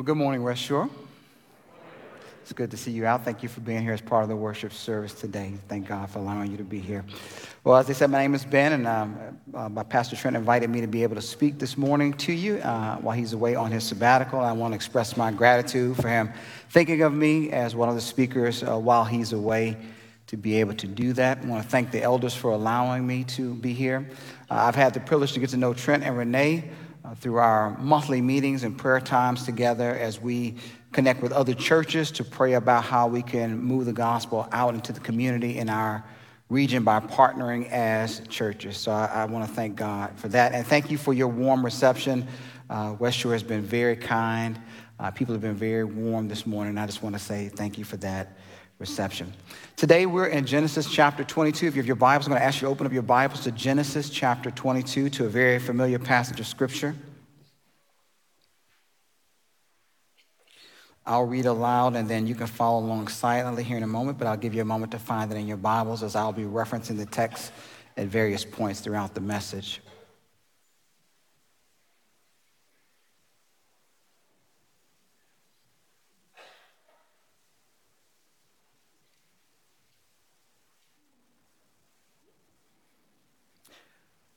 Well, good morning, West Shore. It's good to see you out. Thank you for being here as part of the worship service today. Thank God for allowing you to be here. Well, as I said, my name is Ben, and um, uh, my pastor Trent invited me to be able to speak this morning to you uh, while he's away on his sabbatical. I want to express my gratitude for him thinking of me as one of the speakers uh, while he's away to be able to do that. I want to thank the elders for allowing me to be here. Uh, I've had the privilege to get to know Trent and Renee uh, through our monthly meetings and prayer times together as we connect with other churches to pray about how we can move the gospel out into the community in our region by partnering as churches. So I, I want to thank God for that. And thank you for your warm reception. Uh, West Shore has been very kind. Uh, people have been very warm this morning. I just want to say thank you for that reception. Today we're in Genesis chapter 22. If you have your Bibles, I'm going to ask you to open up your Bibles to Genesis chapter 22 to a very familiar passage of Scripture. I'll read aloud and then you can follow along silently here in a moment, but I'll give you a moment to find it in your Bibles as I'll be referencing the text at various points throughout the message.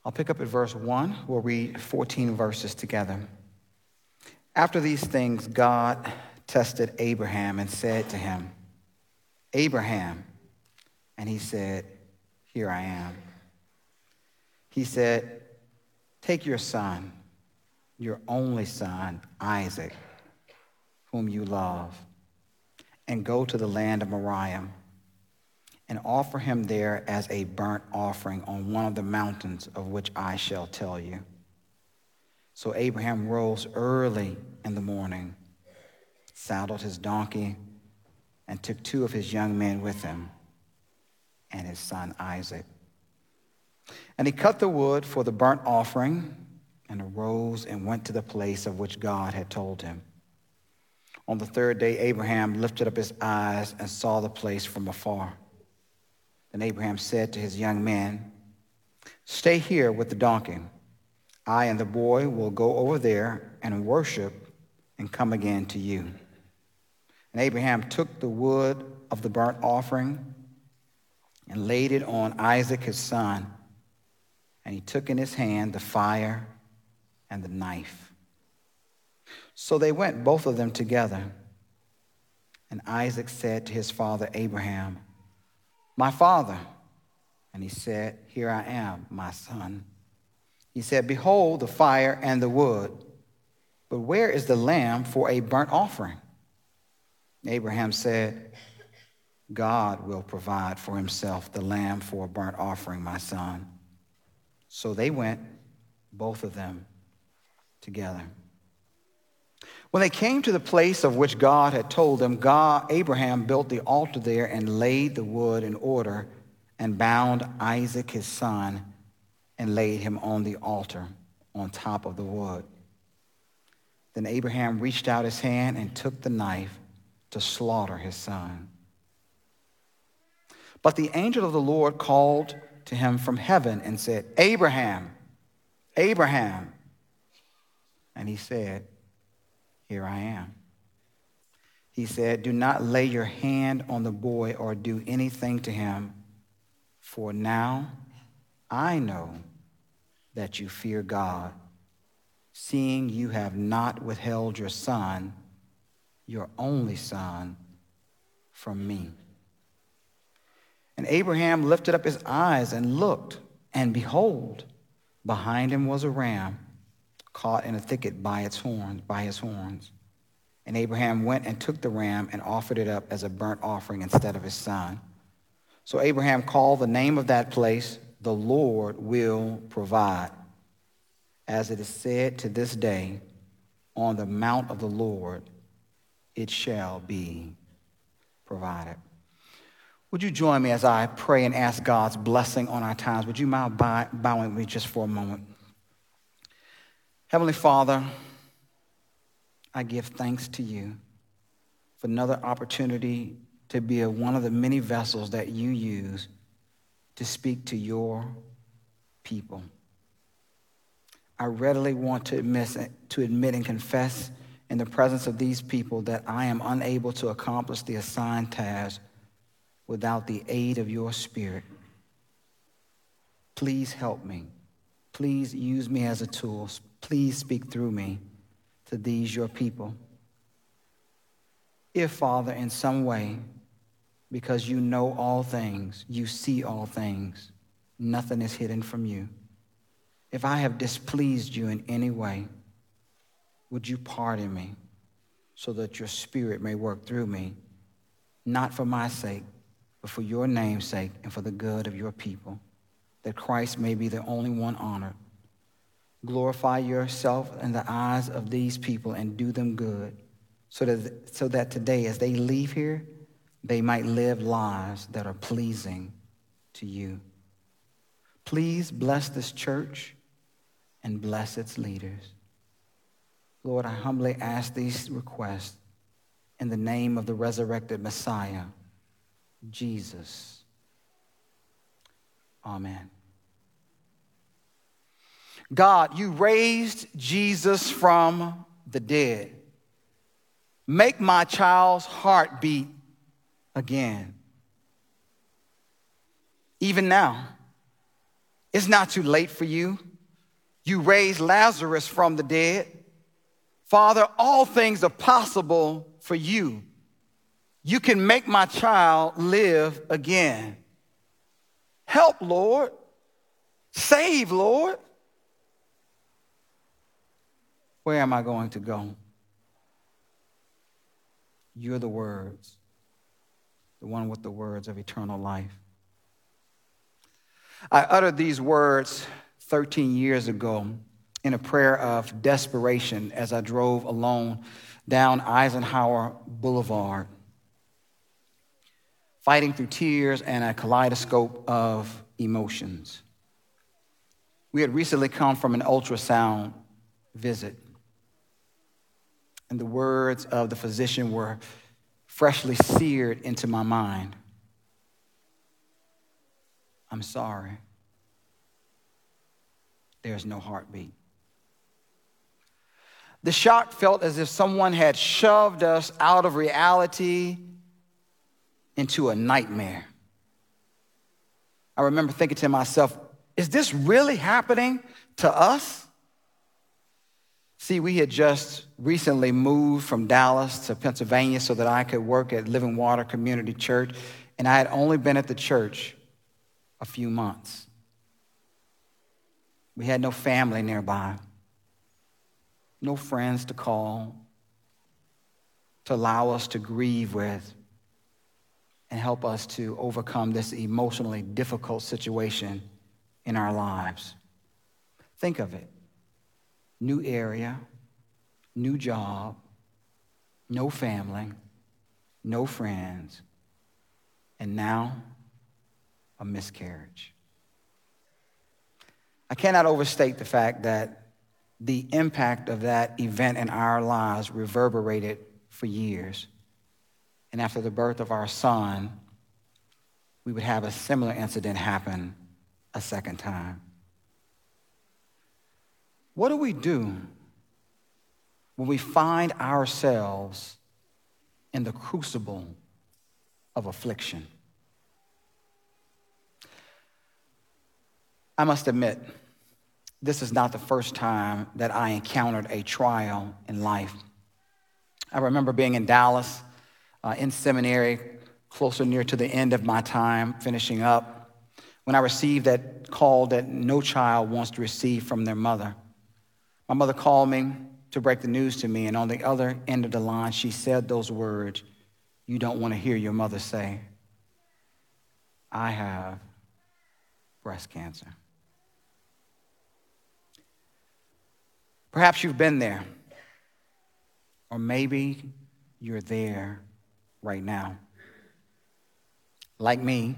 I'll pick up at verse 1. We'll read 14 verses together. After these things, God tested Abraham and said to him, Abraham. And he said, Here I am. He said, Take your son, your only son, Isaac, whom you love, and go to the land of Moriah and offer him there as a burnt offering on one of the mountains of which I shall tell you. So Abraham rose early in the morning, saddled his donkey, and took two of his young men with him and his son Isaac. And he cut the wood for the burnt offering and arose and went to the place of which God had told him. On the third day, Abraham lifted up his eyes and saw the place from afar. Then Abraham said to his young men, Stay here with the donkey. I and the boy will go over there and worship and come again to you. And Abraham took the wood of the burnt offering and laid it on Isaac his son. And he took in his hand the fire and the knife. So they went, both of them together. And Isaac said to his father Abraham, my father. And he said, Here I am, my son. He said, Behold the fire and the wood, but where is the lamb for a burnt offering? Abraham said, God will provide for himself the lamb for a burnt offering, my son. So they went, both of them, together. When they came to the place of which God had told them, God, Abraham built the altar there and laid the wood in order and bound Isaac his son and laid him on the altar on top of the wood. Then Abraham reached out his hand and took the knife to slaughter his son. But the angel of the Lord called to him from heaven and said, Abraham, Abraham. And he said, here I am. He said, Do not lay your hand on the boy or do anything to him, for now I know that you fear God, seeing you have not withheld your son, your only son, from me. And Abraham lifted up his eyes and looked, and behold, behind him was a ram caught in a thicket by its horns, by his horns. And Abraham went and took the ram and offered it up as a burnt offering instead of his son. So Abraham called the name of that place, the Lord will provide. As it is said to this day, on the mount of the Lord it shall be provided. Would you join me as I pray and ask God's blessing on our times? Would you mind bowing with me just for a moment? Heavenly Father, I give thanks to you for another opportunity to be one of the many vessels that you use to speak to your people. I readily want to admit, to admit and confess in the presence of these people that I am unable to accomplish the assigned task without the aid of your Spirit. Please help me. Please use me as a tool. Please speak through me to these, your people. If, Father, in some way, because you know all things, you see all things, nothing is hidden from you. If I have displeased you in any way, would you pardon me so that your spirit may work through me, not for my sake, but for your name's sake and for the good of your people, that Christ may be the only one honored. Glorify yourself in the eyes of these people and do them good, so that, so that today, as they leave here, they might live lives that are pleasing to you. Please bless this church and bless its leaders. Lord, I humbly ask these requests in the name of the resurrected Messiah, Jesus. Amen. God, you raised Jesus from the dead. Make my child's heart beat again. Even now, it's not too late for you. You raised Lazarus from the dead. Father, all things are possible for you. You can make my child live again. Help, Lord. Save, Lord. Where am I going to go? You're the words, the one with the words of eternal life. I uttered these words 13 years ago in a prayer of desperation as I drove alone down Eisenhower Boulevard, fighting through tears and a kaleidoscope of emotions. We had recently come from an ultrasound visit, and the words of the physician were freshly seared into my mind. I'm sorry. There's no heartbeat. The shock felt as if someone had shoved us out of reality into a nightmare. I remember thinking to myself, is this really happening to us? See, we had just recently moved from Dallas to Pennsylvania so that I could work at Living Water Community Church, and I had only been at the church a few months. We had no family nearby, no friends to call, to allow us to grieve with, and help us to overcome this emotionally difficult situation in our lives. Think of it new area, new job, no family, no friends, and now a miscarriage. I cannot overstate the fact that the impact of that event in our lives reverberated for years. And after the birth of our son, we would have a similar incident happen a second time. What do we do when we find ourselves in the crucible of affliction? I must admit, this is not the first time that I encountered a trial in life. I remember being in Dallas uh, in seminary, closer near to the end of my time finishing up, when I received that call that no child wants to receive from their mother. My mother called me to break the news to me, and on the other end of the line, she said those words you don't want to hear your mother say I have breast cancer. Perhaps you've been there, or maybe you're there right now. Like me,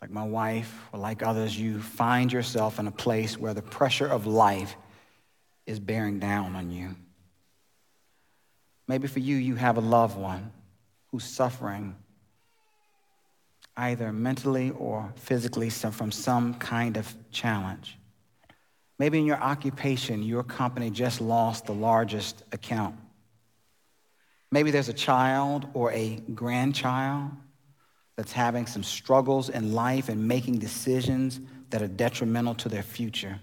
like my wife, or like others, you find yourself in a place where the pressure of life is bearing down on you. Maybe for you, you have a loved one who's suffering either mentally or physically from some kind of challenge. Maybe in your occupation, your company just lost the largest account. Maybe there's a child or a grandchild that's having some struggles in life and making decisions that are detrimental to their future.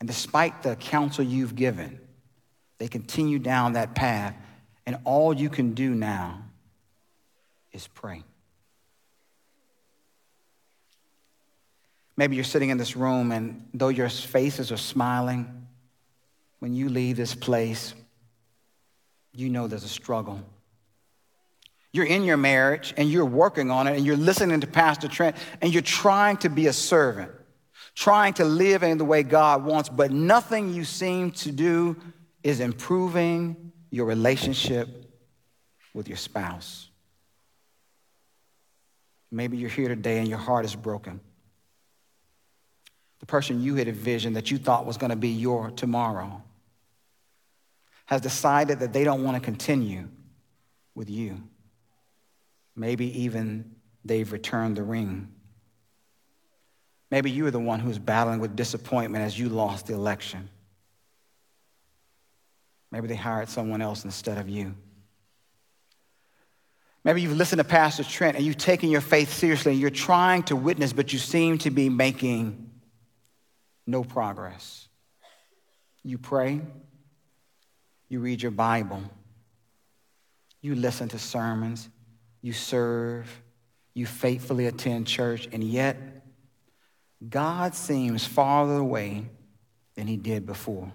And despite the counsel you've given, they continue down that path, and all you can do now is pray. Maybe you're sitting in this room, and though your faces are smiling, when you leave this place, you know there's a struggle. You're in your marriage and you're working on it and you're listening to Pastor Trent and you're trying to be a servant, trying to live in the way God wants, but nothing you seem to do is improving your relationship with your spouse. Maybe you're here today and your heart is broken. The person you had envisioned that you thought was going to be your tomorrow has decided that they don't want to continue with you. Maybe even they've returned the ring. Maybe you are the one who's battling with disappointment as you lost the election. Maybe they hired someone else instead of you. Maybe you've listened to Pastor Trent and you've taken your faith seriously and you're trying to witness, but you seem to be making no progress. You pray, you read your Bible, you listen to sermons, you serve, you faithfully attend church, and yet God seems farther away than he did before.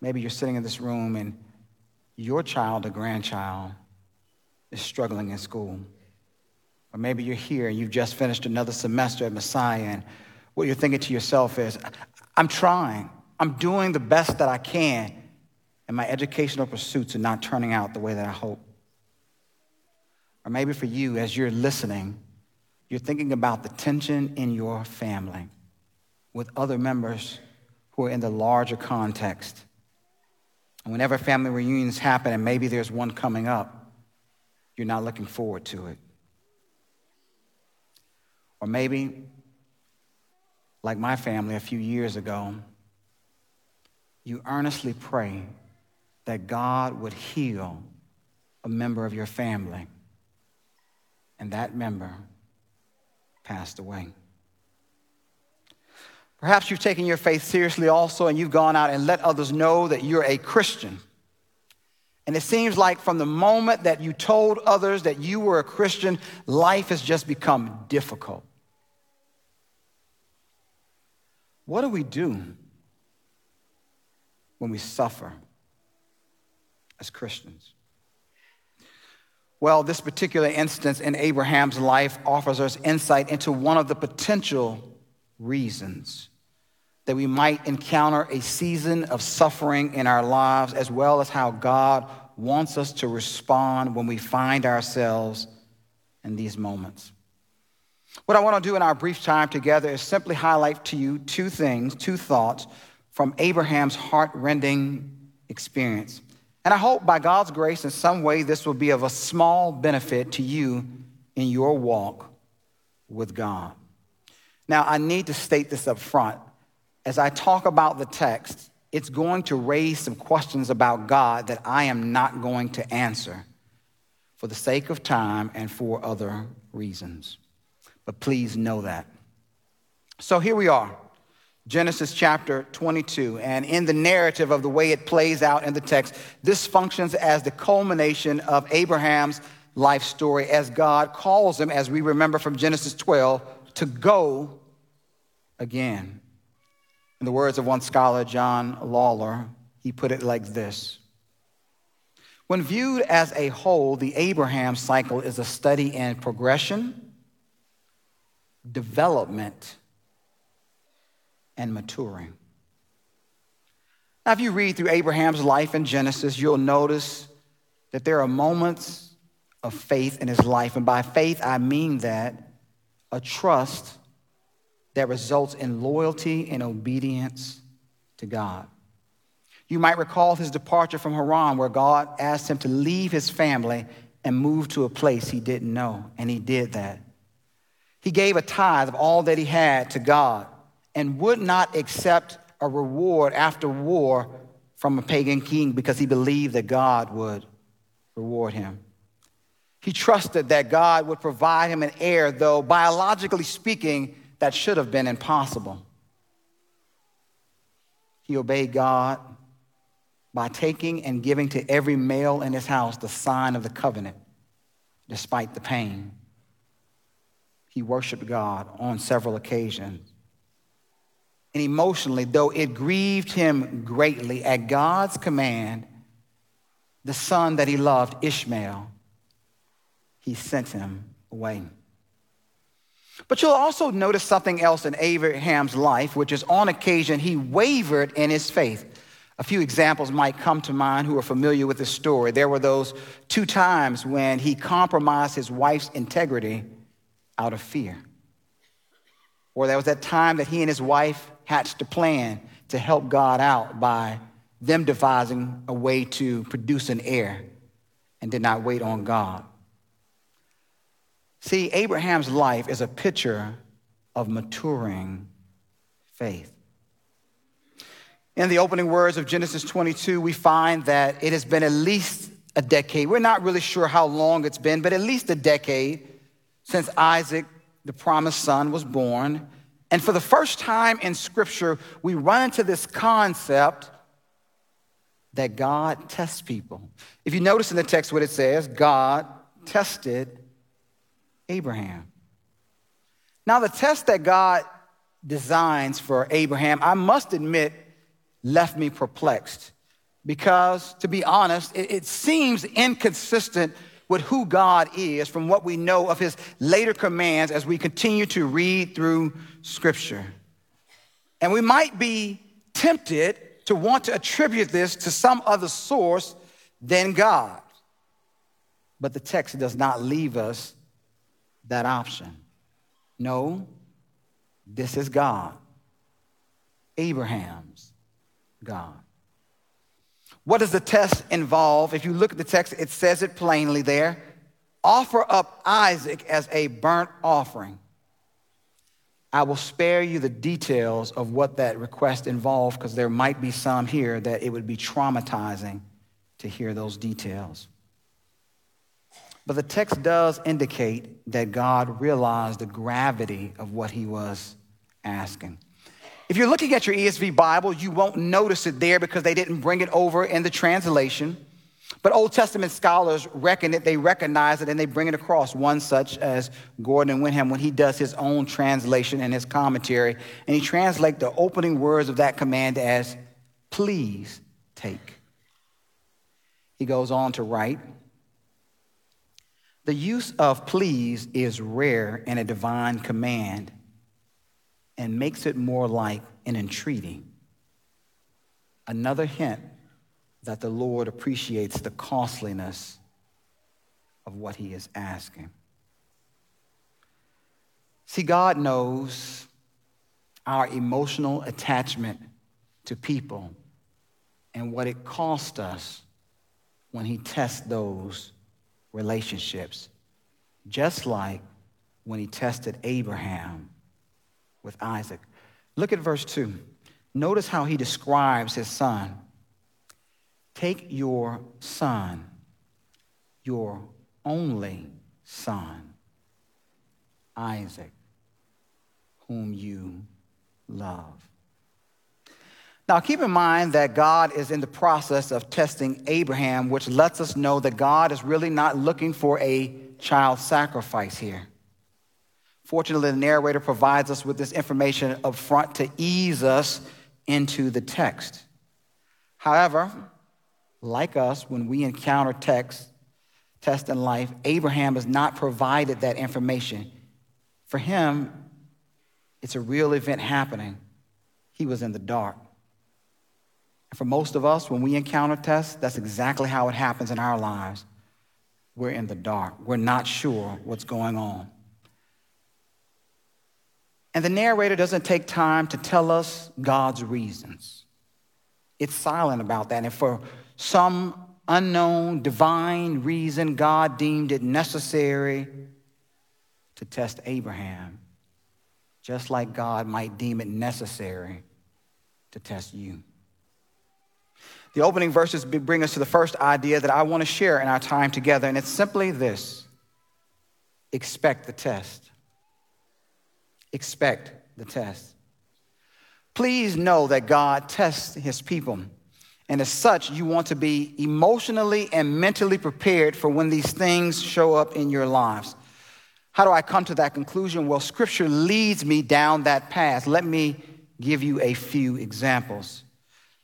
Maybe you're sitting in this room and your child or grandchild is struggling in school. Or maybe you're here and you've just finished another semester at Messiah, and what you're thinking to yourself is, I'm trying, I'm doing the best that I can, and my educational pursuits are not turning out the way that I hope. Or maybe for you, as you're listening, you're thinking about the tension in your family with other members who are in the larger context. And whenever family reunions happen, and maybe there's one coming up, you're not looking forward to it. Or maybe, like my family a few years ago, you earnestly pray that God would heal a member of your family and that member passed away. Perhaps you've taken your faith seriously also, and you've gone out and let others know that you're a Christian. And it seems like from the moment that you told others that you were a Christian, life has just become difficult. What do we do when we suffer as Christians? Well, this particular instance in Abraham's life offers us insight into one of the potential reasons that we might encounter a season of suffering in our lives, as well as how God wants us to respond when we find ourselves in these moments. What I want to do in our brief time together is simply highlight to you two things, two thoughts from Abraham's heart-rending experience. And I hope by God's grace, in some way, this will be of a small benefit to you in your walk with God. Now, I need to state this up front. As I talk about the text, it's going to raise some questions about God that I am not going to answer for the sake of time and for other reasons. But please know that. So here we are. Genesis chapter 22. And in the narrative of the way it plays out in the text, this functions as the culmination of Abraham's life story as God calls him, as we remember from Genesis 12, to go again. In the words of one scholar, John Lawler, he put it like this When viewed as a whole, the Abraham cycle is a study in progression, development, and maturing. Now, if you read through Abraham's life in Genesis, you'll notice that there are moments of faith in his life. And by faith, I mean that a trust that results in loyalty and obedience to God. You might recall his departure from Haran, where God asked him to leave his family and move to a place he didn't know, and he did that. He gave a tithe of all that he had to God and would not accept a reward after war from a pagan king because he believed that God would reward him. He trusted that God would provide him an heir, though biologically speaking, that should have been impossible. He obeyed God by taking and giving to every male in his house the sign of the covenant, despite the pain. He worshiped God on several occasions. And emotionally, though it grieved him greatly, at God's command, the son that he loved, Ishmael, he sent him away. But you'll also notice something else in Abraham's life, which is on occasion he wavered in his faith. A few examples might come to mind who are familiar with the story. There were those two times when he compromised his wife's integrity out of fear. Or there was that time that he and his wife hatched a plan to help God out by them devising a way to produce an heir and did not wait on God. See, Abraham's life is a picture of maturing faith. In the opening words of Genesis 22, we find that it has been at least a decade. We're not really sure how long it's been, but at least a decade since Isaac, the promised son, was born. And for the first time in Scripture, we run into this concept that God tests people. If you notice in the text what it says, God tested Abraham. Now, the test that God designs for Abraham, I must admit, left me perplexed. Because, to be honest, it, it, seems inconsistent with who God is from what we know of his later commands as we continue to read through Scripture. And we might be tempted to want to attribute this to some other source than God. But the text does not leave us that option. No, this is God, Abraham's God. What does the test involve? If you look at the text, it says it plainly there. Offer up Isaac as a burnt offering. I will spare you the details of what that request involved because there might be some here that it would be traumatizing to hear those details. But the text does indicate that God realized the gravity of what he was asking. If you're looking at your ESV Bible, you won't notice it there because they didn't bring it over in the translation. But Old Testament scholars reckon it, they recognize it, and they bring it across. One such as Gordon Wenham when he does his own translation and his commentary, and he translates the opening words of that command as, please take. He goes on to write, the use of please is rare in a divine command and makes it more like an entreaty. Another hint that the Lord appreciates the costliness of what he is asking. See, God knows our emotional attachment to people and what it costs us when he tests those relationships, just like when he tested Abraham with Isaac. Look at verse 2. Notice how he describes his son. Take your son, your only son, Isaac, whom you love. Now, keep in mind that God is in the process of testing Abraham, which lets us know that God is really not looking for a child sacrifice here. Fortunately, the narrator provides us with this information up front to ease us into the text. However, like us, when we encounter text, test in life, Abraham has not provided that information. For him, it's a real event happening. He was in the dark. And for most of us, when we encounter tests, that's exactly how it happens in our lives. We're in the dark, we're not sure what's going on. And the narrator doesn't take time to tell us God's reasons. It's silent about that. And for some unknown divine reason, God deemed it necessary to test Abraham, just like God might deem it necessary to test you. The opening verses bring us to the first idea that I want to share in our time together, and it's simply this expect the test. Expect the test. Please know that God tests his people. And as such, you want to be emotionally and mentally prepared for when these things show up in your lives. How do I come to that conclusion? Well, scripture leads me down that path. Let me give you a few examples.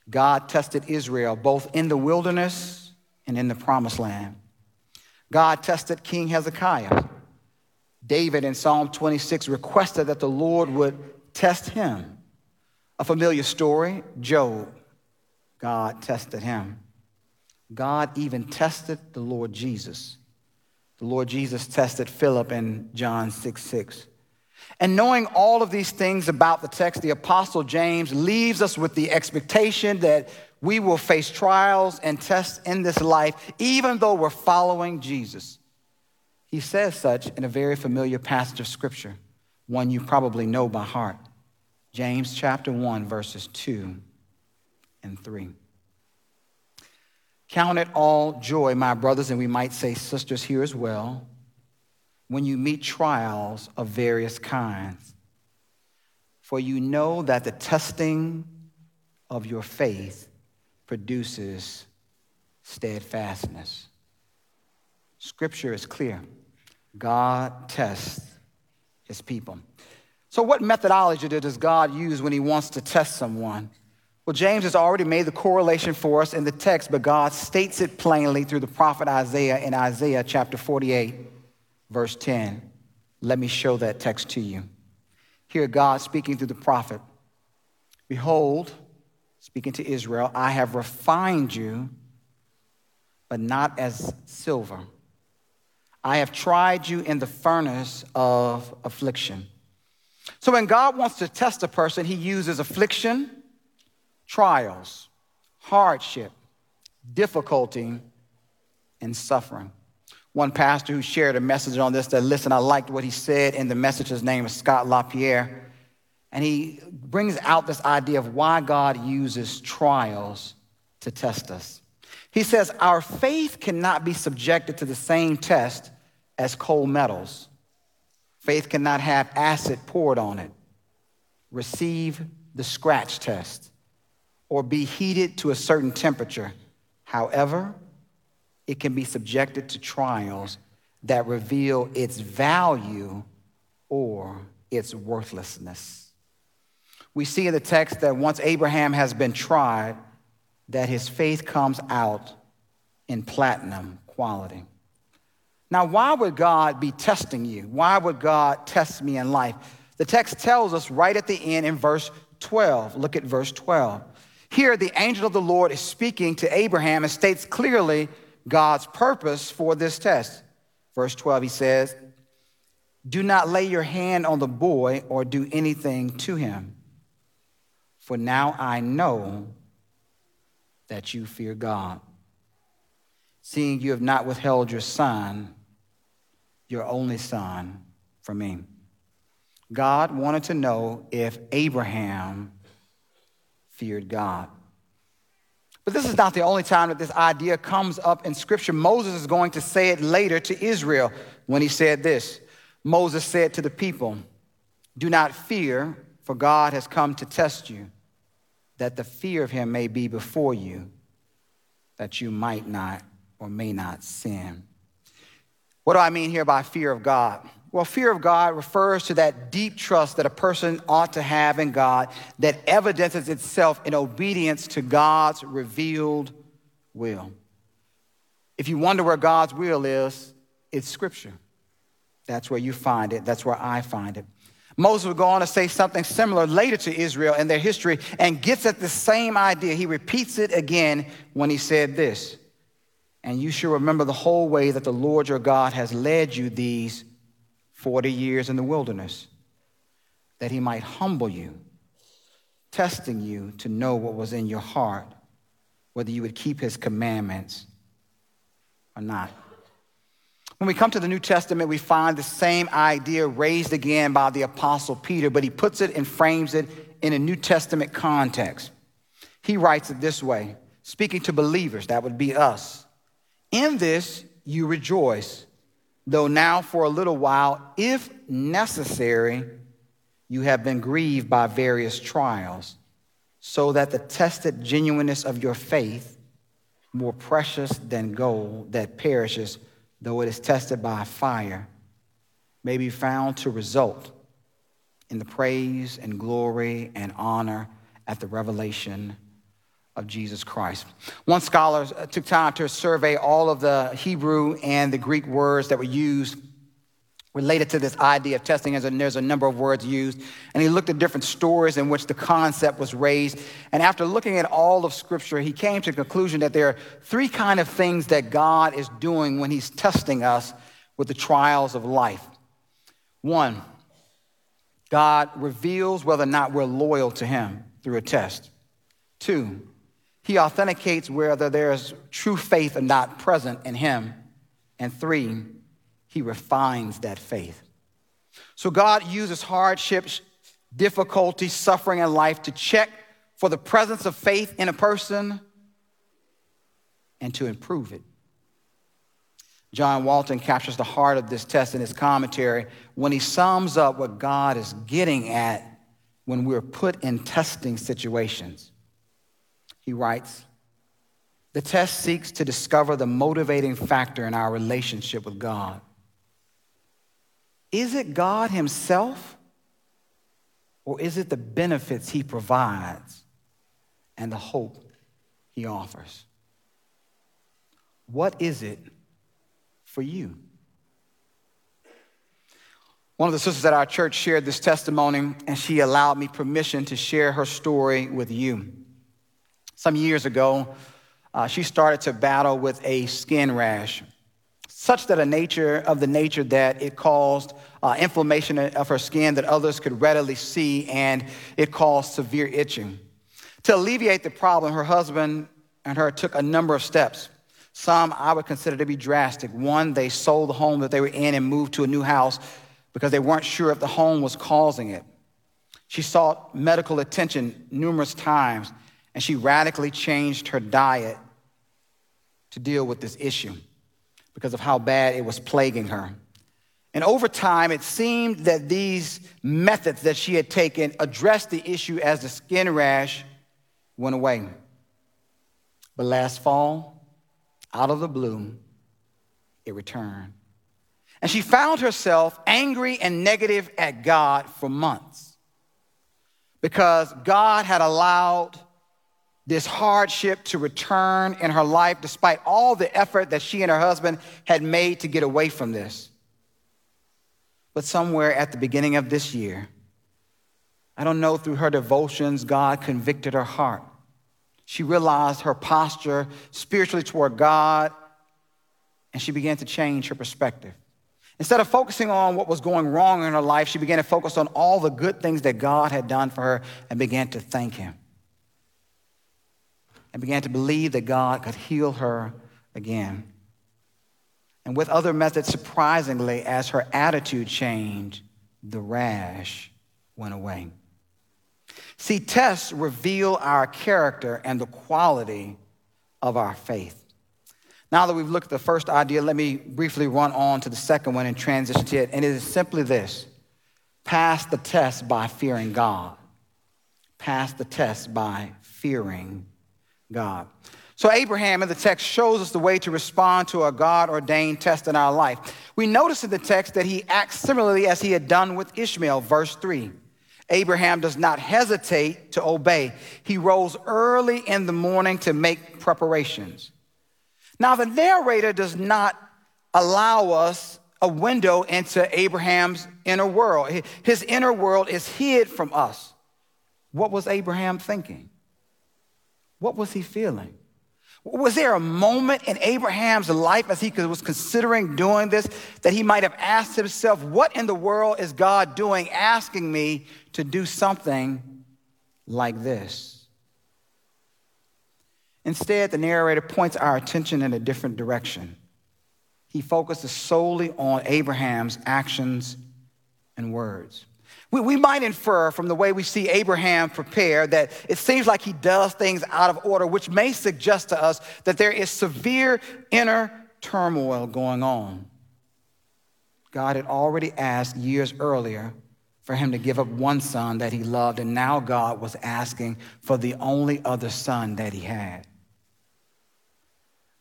God tested Israel both in the wilderness and in the promised land. God tested King Hezekiah. David in Psalm 26 requested that the Lord would test him. A familiar story, Job. God tested him. God even tested the Lord Jesus. The Lord Jesus tested Philip in John 6 6. And knowing all of these things about the text, the Apostle James leaves us with the expectation that we will face trials and tests in this life, even though we're following Jesus. He says such in a very familiar passage of Scripture, one you probably know by heart James chapter 1, verses 2 and 3. Count it all joy, my brothers, and we might say sisters here as well when you meet trials of various kinds. For you know that the testing of your faith produces steadfastness. Scripture is clear God tests his people. So, what methodology does God use when he wants to test someone? Well, James has already made the correlation for us in the text, but God states it plainly through the prophet Isaiah in Isaiah chapter 48 verse 10. Let me show that text to you. Here, God speaking through the prophet Behold, speaking to Israel, I have refined you, but not as silver. I have tried you in the furnace of affliction. So, when God wants to test a person, he uses affliction, trials, hardship, difficulty, and suffering one pastor who shared a message on this that, listen, I liked what he said in the message. His name is Scott LaPierre. And he brings out this idea of why God uses trials to test us. He says, Our faith cannot be subjected to the same test as cold metals. Faith cannot have acid poured on it, receive the scratch test, or be heated to a certain temperature. However, it can be subjected to trials that reveal its value or its worthlessness. We see in the text that once Abraham has been tried, that his faith comes out in platinum quality. Now, why would God be testing you? Why would God test me in life? The text tells us right at the end in verse 12. Look at verse 12. Here, the angel of the Lord is speaking to Abraham and states clearly God's purpose for this test. Verse 12, he says, Do not lay your hand on the boy or do anything to him, for now I know that you fear God, seeing you have not withheld your son, your only son, from me. God wanted to know if Abraham feared God. But this is not the only time that this idea comes up in Scripture. Moses is going to say it later to Israel when he said this. Moses said to the people, Do not fear, for God has come to test you, that the fear of him may be before you, that you might not or may not sin. What do I mean here by fear of God? Well, fear of God refers to that deep trust that a person ought to have in God that evidences itself in obedience to God's revealed will. If you wonder where God's will is, it's Scripture. That's where you find it, that's where I find it. Moses would go on to say something similar later to Israel in their history and gets at the same idea. He repeats it again when he said this And you shall remember the whole way that the Lord your God has led you these 40 years in the wilderness, that he might humble you, testing you to know what was in your heart, whether you would keep his commandments or not. When we come to the New Testament, we find the same idea raised again by the Apostle Peter, but he puts it and frames it in a New Testament context. He writes it this way speaking to believers, that would be us. In this you rejoice, though now for a little while, if necessary, you have been grieved by various trials, so that the tested genuineness of your faith, more precious than gold that perishes, though it is tested by fire, may be found to result in the praise and glory and honor at the revelation of Jesus Christ. One scholar uh, took time to survey all of the Hebrew and the Greek words that were used related to this idea of testing, and there's a number of words used. And he looked at different stories in which the concept was raised. And after looking at all of Scripture, he came to the conclusion that there are three kind of things that God is doing when he's testing us with the trials of life. One, God reveals whether or not we're loyal to him through a test. Two, he authenticates whether there's true faith or not present in him. And three, he refines that faith. So God uses hardships, difficulty, suffering in life to check for the presence of faith in a person and to improve it. John Walton captures the heart of this test in his commentary when he sums up what God is getting at when we're put in testing situations. He writes, the test seeks to discover the motivating factor in our relationship with God. Is it God Himself? Or is it the benefits He provides and the hope He offers? What is it for you? One of the sisters at our church shared this testimony, and she allowed me permission to share her story with you. Some years ago, uh, she started to battle with a skin rash such that a nature of the nature that it caused uh, inflammation of her skin that others could readily see, and it caused severe itching. To alleviate the problem, her husband and her took a number of steps. Some I would consider to be drastic. One, they sold the home that they were in and moved to a new house because they weren't sure if the home was causing it. She sought medical attention numerous times, and she radically changed her diet to deal with this issue because of how bad it was plaguing her. And over time, it seemed that these methods that she had taken addressed the issue as the skin rash went away. But last fall, out of the blue, it returned. And she found herself angry and negative at God for months because God had allowed this hardship to return in her life despite all the effort that she and her husband had made to get away from this. But somewhere at the beginning of this year, I don't know, through her devotions, God convicted her heart. She realized her posture spiritually toward God, and she began to change her perspective. Instead of focusing on what was going wrong in her life, she began to focus on all the good things that God had done for her and began to thank Him and began to believe that God could heal her again. And with other methods, surprisingly, as her attitude changed, the rash went away. See, tests reveal our character and the quality of our faith. Now that we've looked at the first idea, let me briefly run on to the second one and transition to it. And it is simply this pass the test by fearing God. Pass the test by fearing God. So, Abraham in the text shows us the way to respond to a God ordained test in our life. We notice in the text that he acts similarly as he had done with Ishmael, verse 3. Abraham does not hesitate to obey. He rose early in the morning to make preparations. Now, the narrator does not allow us a window into Abraham's inner world. His inner world is hid from us. What was Abraham thinking? What was he feeling? Was there a moment in Abraham's life as he was considering doing this that he might have asked himself, What in the world is God doing asking me to do something like this? Instead, the narrator points our attention in a different direction. He focuses solely on Abraham's actions and words. We, we might infer from the way we see Abraham prepare that it seems like he does things out of order, which may suggest to us that there is severe inner turmoil going on. God had already asked years earlier for him to give up one son that he loved, and now God was asking for the only other son that he had.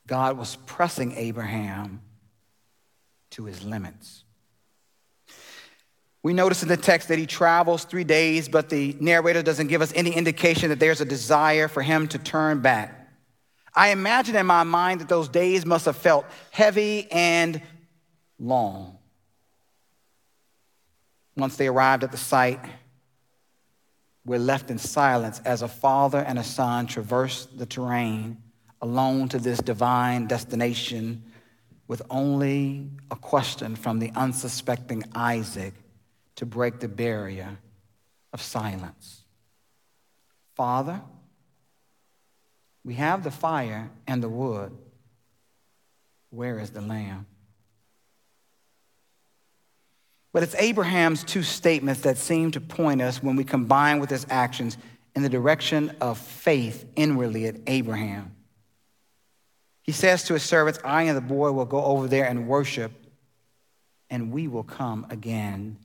God was pressing Abraham to his limits. We notice in the text that he travels three days, but the narrator doesn't give us any indication that there's a desire for him to turn back. I imagine in my mind that those days must have felt heavy and long. Once they arrived at the site, we're left in silence as a father and a son traverse the terrain alone to this divine destination with only a question from the unsuspecting Isaac to break the barrier of silence. Father, we have the fire and the wood. Where is the lamb? But it's Abraham's two statements that seem to point us, when we combine with his actions, in the direction of faith inwardly at Abraham. He says to his servants, I and the boy will go over there and worship, and we will come again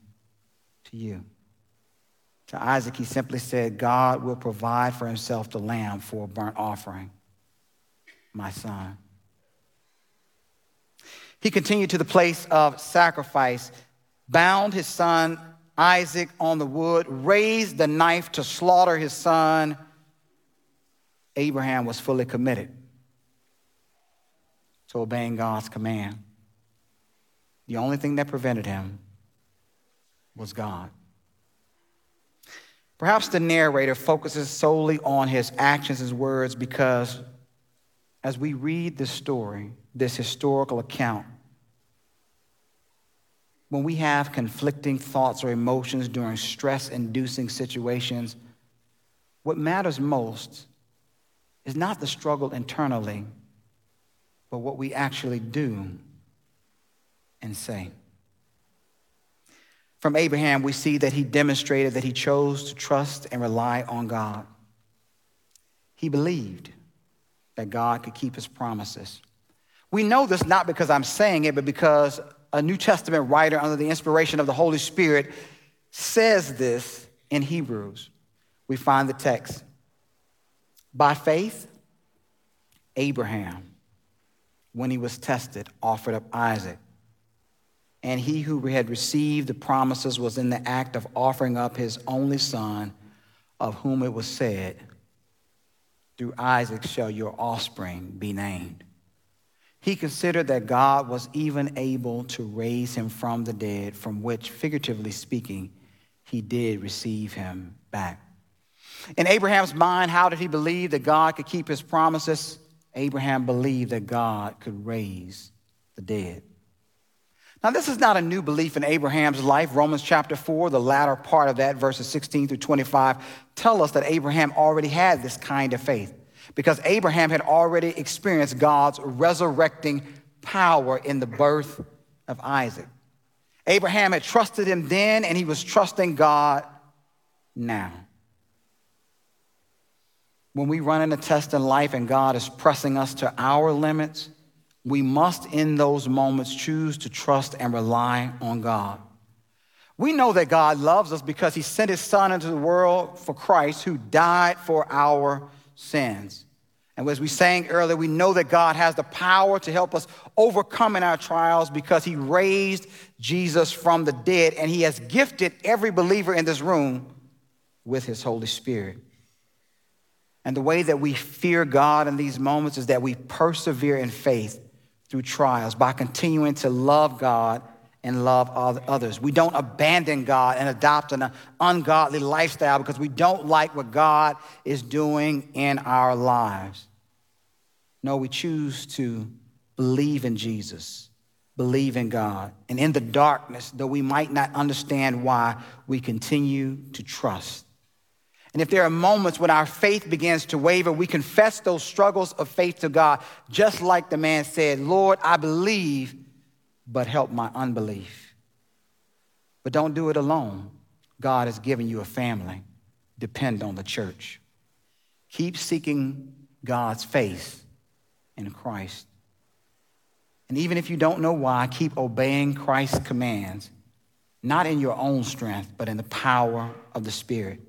to you. To Isaac, he simply said, God will provide for himself the lamb for a burnt offering, my son. He continued to the place of sacrifice, bound his son Isaac on the wood, raised the knife to slaughter his son. Abraham was fully committed to obeying God's command. The only thing that prevented him was God. Perhaps the narrator focuses solely on his actions and words because as we read this story, this historical account, when we have conflicting thoughts or emotions during stress inducing situations, what matters most is not the struggle internally but what we actually do and say. From Abraham, we see that he demonstrated that he chose to trust and rely on God. He believed that God could keep his promises. We know this not because I'm saying it, but because a New Testament writer, under the inspiration of the Holy Spirit, says this in Hebrews. We find the text By faith, Abraham when he was tested, offered up Isaac. And he who had received the promises was in the act of offering up his only son, of whom it was said, Through Isaac shall your offspring be named. He considered that God was even able to raise him from the dead, from which, figuratively speaking, he did receive him back. In Abraham's mind, how did he believe that God could keep his promises? Abraham believed that God could raise the dead. Now, this is not a new belief in Abraham's life. Romans chapter 4, the latter part of that, verses 16 through 25, tell us that Abraham already had this kind of faith because Abraham had already experienced God's resurrecting power in the birth of Isaac. Abraham had trusted him then, and he was trusting God now. When we run into test in life and God is pressing us to our limits, we must in those moments choose to trust and rely on God. We know that God loves us because he sent his son into the world for Christ who died for our sins. And as we sang earlier, we know that God has the power to help us overcome in our trials because he raised Jesus from the dead and he has gifted every believer in this room with his Holy Spirit. And the way that we fear God in these moments is that we persevere in faith through trials by continuing to love God and love others. We don't abandon God and adopt an ungodly lifestyle because we don't like what God is doing in our lives. No, we choose to believe in Jesus, believe in God. And in the darkness, though we might not understand why, we continue to trust and if there are moments when our faith begins to waver, we confess those struggles of faith to God, just like the man said, Lord, I believe, but help my unbelief. But don't do it alone. God has given you a family, depend on the church. Keep seeking God's face in Christ. And even if you don't know why, keep obeying Christ's commands, not in your own strength, but in the power of the Spirit.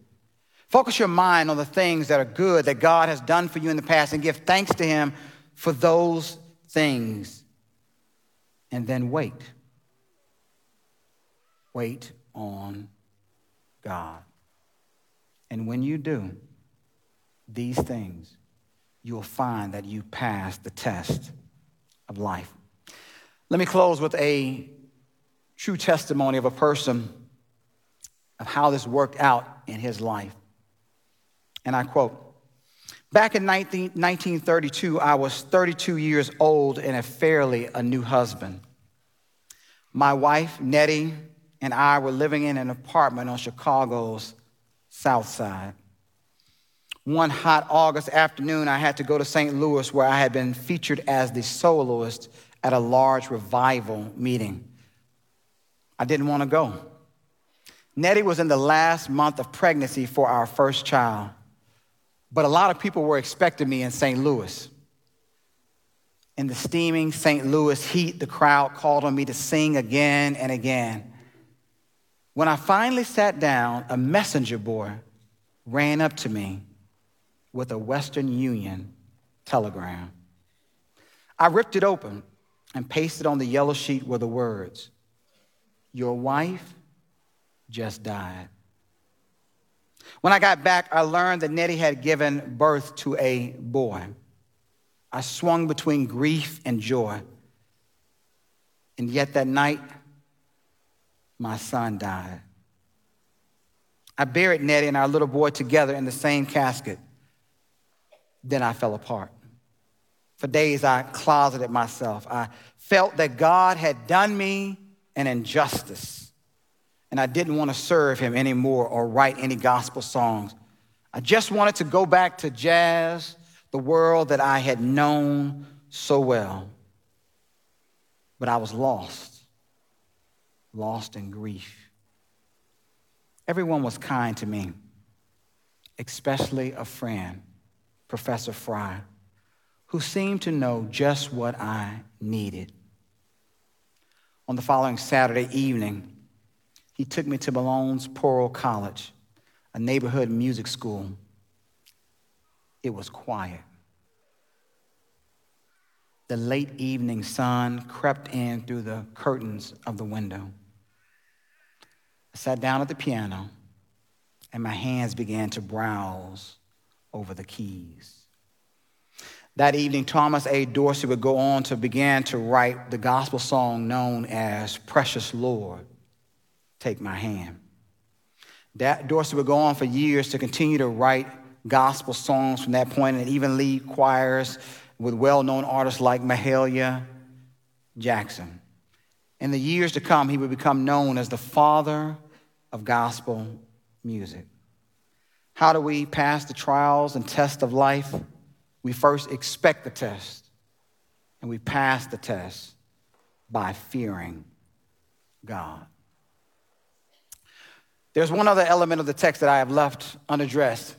Focus your mind on the things that are good that God has done for you in the past and give thanks to Him for those things. And then wait. Wait on God. And when you do these things, you'll find that you pass the test of life. Let me close with a true testimony of a person of how this worked out in his life. And I quote Back in 19, 1932, I was 32 years old and a fairly a new husband. My wife, Nettie, and I were living in an apartment on Chicago's south side. One hot August afternoon, I had to go to St. Louis where I had been featured as the soloist at a large revival meeting. I didn't want to go. Nettie was in the last month of pregnancy for our first child, but a lot of people were expecting me in St. Louis. In the steaming St. Louis heat, the crowd called on me to sing again and again. When I finally sat down, a messenger boy ran up to me with a Western Union telegram. I ripped it open and pasted on the yellow sheet were the words Your wife just died. When I got back, I learned that Nettie had given birth to a boy. I swung between grief and joy. And yet that night, my son died. I buried Nettie and our little boy together in the same casket. Then I fell apart. For days, I closeted myself. I felt that God had done me an injustice, and I didn't want to serve Him anymore or write any gospel songs. I just wanted to go back to jazz, the world that I had known so well. But I was lost, lost in grief. Everyone was kind to me, especially a friend, Professor Frye who seemed to know just what I needed. On the following Saturday evening, he took me to Malone's Poro College, a neighborhood music school. It was quiet. The late evening sun crept in through the curtains of the window. I sat down at the piano, and my hands began to browse over the keys. That evening, Thomas A. Dorsey would go on to begin to write the gospel song known as Precious Lord, Take My Hand. That Dorsey would go on for years to continue to write gospel songs from that point and even lead choirs with well known artists like Mahalia Jackson. In the years to come, he would become known as the father of gospel music. How do we pass the trials and tests of life? we first expect the test and we pass the test by fearing God. There's one other element of the text that I have left unaddressed.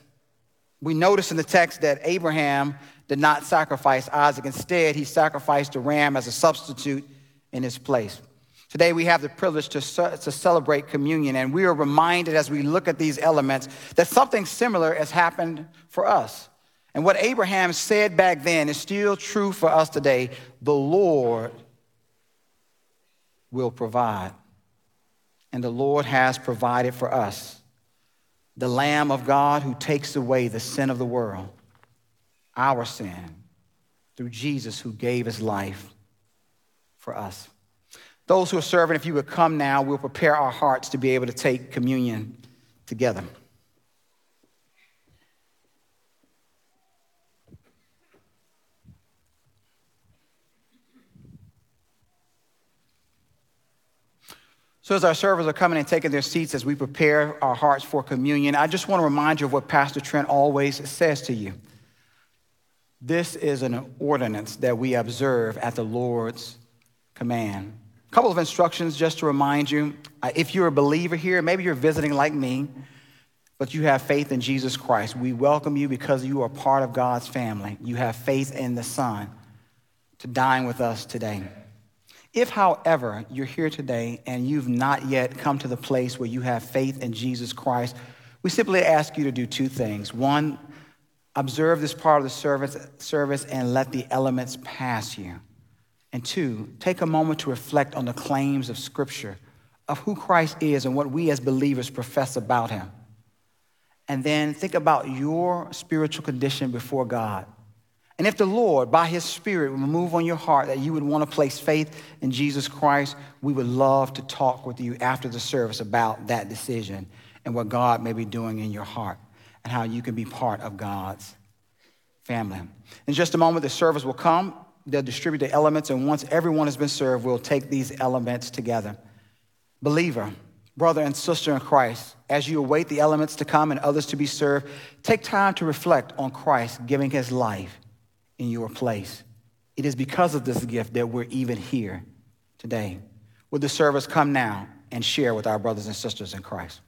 We notice in the text that Abraham did not sacrifice Isaac. Instead, he sacrificed a ram as a substitute in his place. Today, we have the privilege to, to celebrate communion, and we are reminded as we look at these elements that something similar has happened for us. And what Abraham said back then is still true for us today. The Lord will provide. And the Lord has provided for us the Lamb of God who takes away the sin of the world, our sin, through Jesus who gave his life for us. Those who are serving, if you would come now, we'll prepare our hearts to be able to take communion together. So, as our servers are coming and taking their seats as we prepare our hearts for communion, I just want to remind you of what Pastor Trent always says to you. This is an ordinance that we observe at the Lord's command. A couple of instructions just to remind you. Uh, if you're a believer here, maybe you're visiting like me, but you have faith in Jesus Christ. We welcome you because you are part of God's family. You have faith in the Son to dine with us today. If, however, you're here today and you've not yet come to the place where you have faith in Jesus Christ, we simply ask you to do two things. One, observe this part of the service, service and let the elements pass you. And two, take a moment to reflect on the claims of Scripture of who Christ is and what we as believers profess about him. And then think about your spiritual condition before God. And if the Lord, by his Spirit, will move on your heart that you would want to place faith in Jesus Christ, we would love to talk with you after the service about that decision and what God may be doing in your heart and how you can be part of God's family. In just a moment, the service will come they'll distribute the elements, and once everyone has been served, we'll take these elements together. Believer, brother and sister in Christ, as you await the elements to come and others to be served, take time to reflect on Christ giving his life in your place. It is because of this gift that we're even here today. Would the service come now and share with our brothers and sisters in Christ?